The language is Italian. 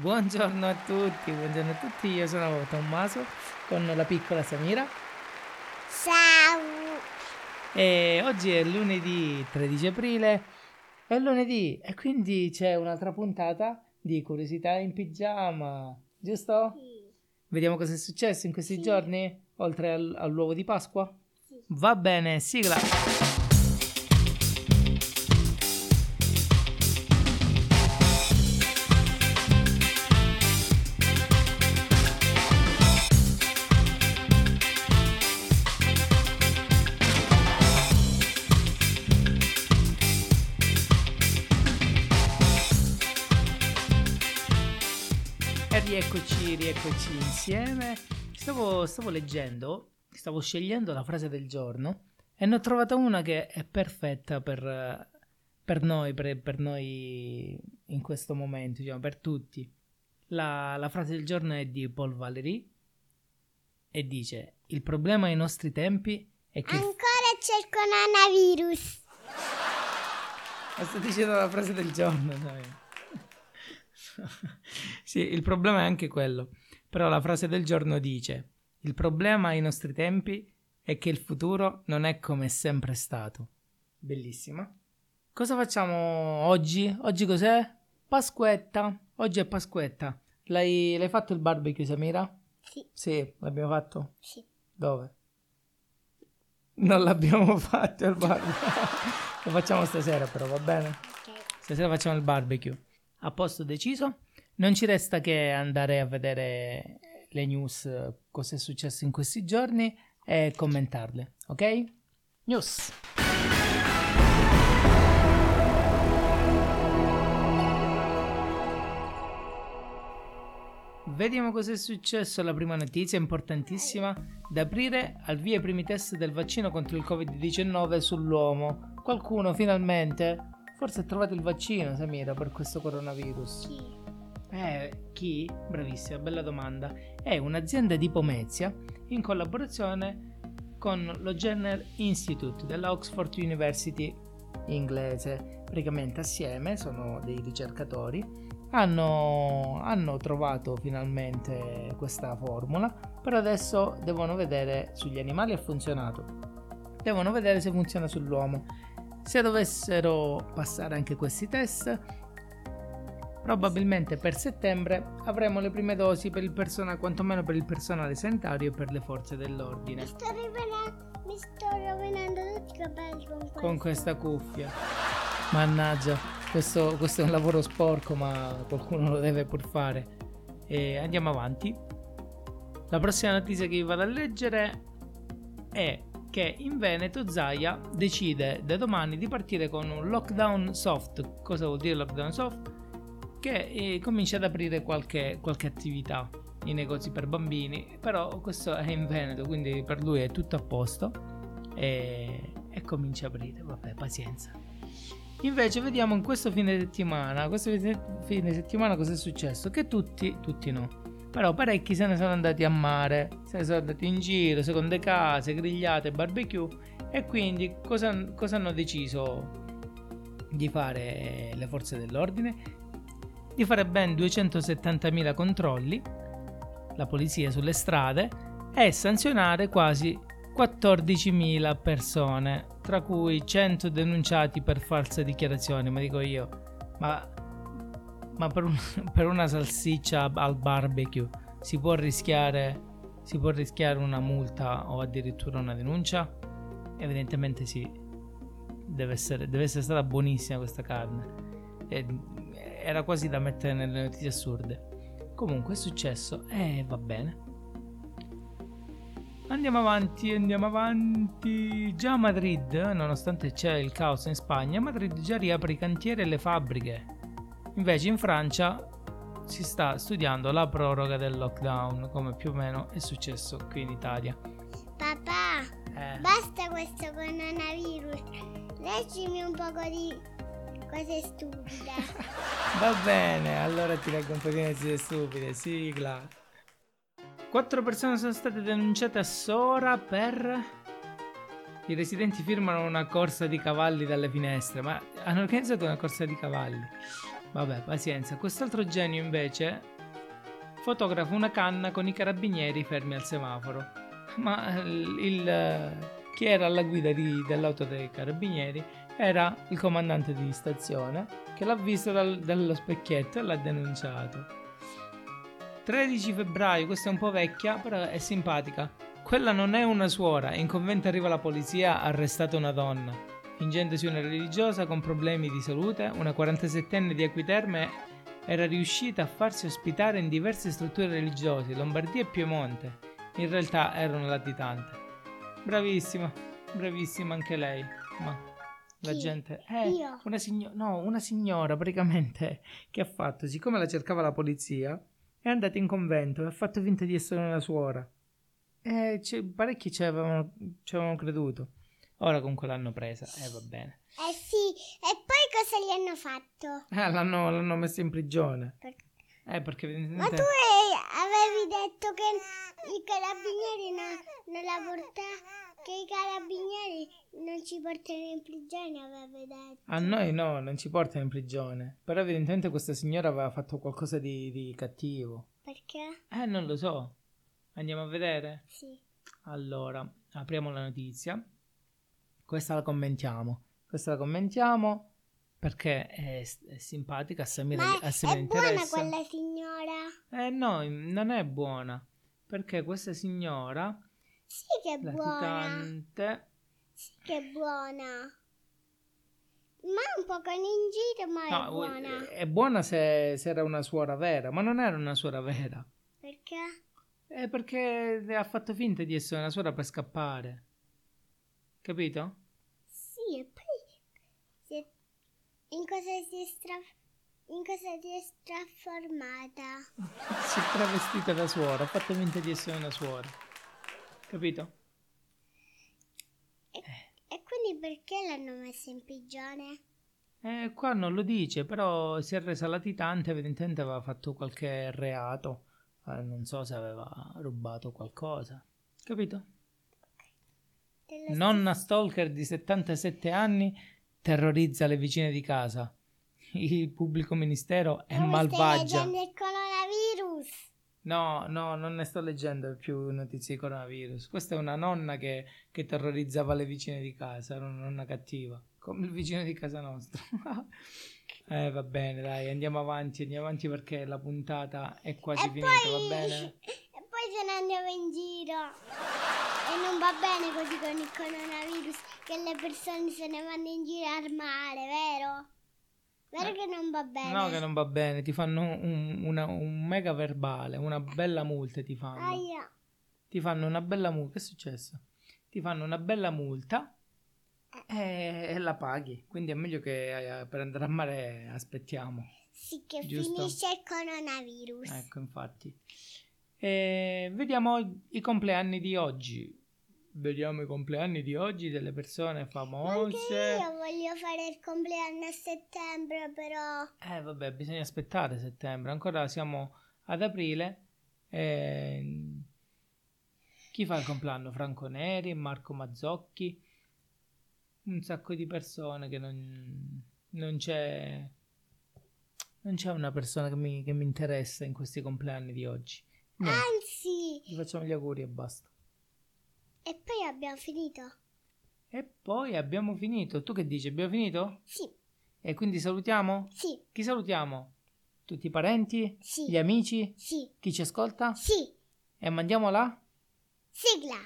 Buongiorno a tutti, buongiorno a tutti, io sono Tommaso con la piccola Samira Ciao. e oggi è lunedì 13 aprile, è lunedì e quindi c'è un'altra puntata di Curiosità in pigiama, giusto? Vediamo cosa è successo in questi Sì. giorni, oltre al- all'uovo di Pasqua? Sì. Va bene, sigla! Rieccoci, rieccoci insieme. Stavo, stavo leggendo, stavo scegliendo la frase del giorno e ne ho trovata una che è perfetta per, per noi, per, per noi in questo momento, diciamo, per tutti. La, la frase del giorno è di Paul Valéry e dice: Il problema ai nostri tempi è che. Ancora c'è il coronavirus. Ma sto dicendo la frase del giorno, dai. sì, il problema è anche quello. Però la frase del giorno dice: Il problema ai nostri tempi è che il futuro non è come è sempre stato. Bellissima. Cosa facciamo oggi? Oggi cos'è? Pasquetta. Oggi è Pasquetta. L'hai, l'hai fatto il barbecue, Samira? Sì, Sì, l'abbiamo fatto. sì. Dove? Non l'abbiamo fatto il barbecue. Lo facciamo stasera, però va bene? Stasera facciamo il barbecue. A posto deciso. Non ci resta che andare a vedere le news, cosa è successo in questi giorni e commentarle, ok? News. Vediamo cosa è successo. La prima notizia importantissima. Da aprire al via i primi test del vaccino contro il Covid-19 sull'uomo. Qualcuno finalmente forse ha trovato il vaccino, Samira, per questo coronavirus. Sì. Eh, chi? Bravissima, bella domanda. È un'azienda di Pomezia in collaborazione con lo Jenner Institute della Oxford University inglese. Praticamente assieme, sono dei ricercatori, hanno, hanno trovato finalmente questa formula, però adesso devono vedere sugli animali ha funzionato. Devono vedere se funziona sull'uomo. Se dovessero passare anche questi test, Probabilmente per settembre avremo le prime dosi per il personale, quantomeno per il personale sanitario e per le forze dell'ordine. Mi sto rovinando, mi sto rovinando tutti i capelli con questo. Con questa cuffia. Mannaggia, questo, questo è un lavoro sporco, ma qualcuno lo deve pur fare. E andiamo avanti. La prossima notizia che vi vado a leggere è che in Veneto Zaia decide da domani di partire con un lockdown soft. Cosa vuol dire lockdown soft? Che eh, comincia ad aprire qualche, qualche attività, i negozi per bambini, però questo è in Veneto, quindi per lui è tutto a posto e, e comincia a aprire, vabbè, pazienza. Invece vediamo in questo fine settimana, questo fine settimana cosa è successo? Che tutti, tutti no, però parecchi se ne sono andati a mare, se ne sono andati in giro, seconde case, grigliate, barbecue e quindi cosa, cosa hanno deciso di fare le forze dell'ordine? Di fare ben 270.000 controlli, la polizia sulle strade e sanzionare quasi 14.000 persone, tra cui 100 denunciati per false dichiarazioni. Ma dico io, ma, ma per, un- per una salsiccia al barbecue si può rischiare, si può rischiare una multa o addirittura una denuncia? Evidentemente sì, deve essere, deve essere stata buonissima questa carne. E- era quasi da mettere nelle notizie assurde. Comunque è successo e va bene. Andiamo avanti, andiamo avanti. Già a Madrid, nonostante c'è il caos in Spagna, Madrid già riapre i cantieri e le fabbriche. Invece in Francia si sta studiando la proroga del lockdown, come più o meno è successo qui in Italia. Papà, Eh, basta questo coronavirus. Leggimi un poco di cose stupide. Va bene, allora ti leggo un po' di notizie stupide, sigla. Quattro persone sono state denunciate a Sora per... I residenti firmano una corsa di cavalli dalle finestre, ma hanno organizzato una corsa di cavalli. Vabbè, pazienza. Quest'altro genio invece fotografa una canna con i carabinieri fermi al semaforo. Ma il, il- chi era alla guida di- dell'auto dei carabinieri era il comandante di stazione che l'ha visto dal- dallo specchietto e l'ha denunciato. 13 febbraio, questa è un po' vecchia, però è simpatica. Quella non è una suora, in convento arriva la polizia, ha arrestato una donna. Fingendosi una religiosa con problemi di salute, una 47enne di Acquiterme era riuscita a farsi ospitare in diverse strutture religiose, Lombardia e Piemonte. In realtà era una latitante. Bravissima, bravissima anche lei. Ma la Chi? gente... Eh, Io? una signora... No, una signora praticamente che ha fatto, siccome la cercava la polizia, è andata in convento e ha fatto finta di essere una suora. E c'è- parecchi ci avevano, ci avevano creduto. Ora comunque l'hanno presa, e va bene. Eh sì, e poi cosa gli hanno fatto? Eh, l'hanno, l'hanno messa in prigione. Perché- Eh, perché Ma evidentemente... tu eh, avevi detto che i carabinieri non, non la portano, che i carabinieri non ci portano in prigione, avevi detto. A noi no, non ci portano in prigione. Però evidentemente questa signora aveva fatto qualcosa di, di cattivo. Perché? Eh, non lo so. Andiamo a vedere? Sì. Allora, apriamo la notizia. Questa la commentiamo. Questa la commentiamo perché è, è simpatica, a Samira, Ma a Samira è buona interessa. quella signora? Eh no, non è buona. Perché questa signora, Sì che è buona. Sì che è buona. Ma un po' con in giro, ma no, è buona. è buona se, se era una suora vera, ma non era una suora vera. Perché? È perché ha fatto finta di essere una suora per scappare. Capito? Sì, e poi in cosa si è stra- in cosa si è trasformata? Si è travestita da suora, ha fatto finta di essere una suora. Capito? E, e quindi perché l'hanno messa in prigione? Eh, qua non lo dice, però si è resa latitante, evidentemente aveva fatto qualche reato. Eh, non so se aveva rubato qualcosa. Capito? Nonna stalker di 77 anni terrorizza le vicine di casa. Il pubblico ministero è Stai malvagia. leggendo il coronavirus. No, no, non ne sto leggendo più notizie di coronavirus. Questa è una nonna che, che terrorizzava le vicine di casa, era una nonna cattiva, come il vicino di casa nostra. eh, va bene, dai, andiamo avanti, andiamo avanti perché la puntata è quasi e finita, poi va bene? e poi se ne andiamo in giro. Non va bene così con il coronavirus che le persone se ne vanno in giro al mare, vero? Vero Eh, che non va bene? No, che non va bene, ti fanno un, una- un mega verbale, una bella multa ti fanno. Aia. Ti fanno una bella multa, che è successo? Ti fanno una bella multa e, e la paghi, quindi è meglio che eh, per andare a mare aspettiamo. Sì, che Giusto. finisce il coronavirus. Ecco, infatti. E vediamo i compleanni di oggi. Vediamo i compleanni di oggi delle persone Anche famose. io voglio fare il compleanno a settembre, però. Eh, vabbè, bisogna aspettare settembre. Ancora siamo ad aprile. E... Chi fa il compleanno? Franco Neri, Marco Mazzocchi. Un sacco di persone che non, non c'è. Non c'è una persona che mi, che mi interessa in questi compleanni di oggi. Niente, Anzi, gli facciamo gli auguri e basta. Abbiamo finito. E poi abbiamo finito. Tu che dici? Abbiamo finito? Sì, E quindi salutiamo? sì, Chi salutiamo? Tutti i parenti? sì, Gli amici? sì, Chi ci ascolta? sì. E mandiamo la? Sigla.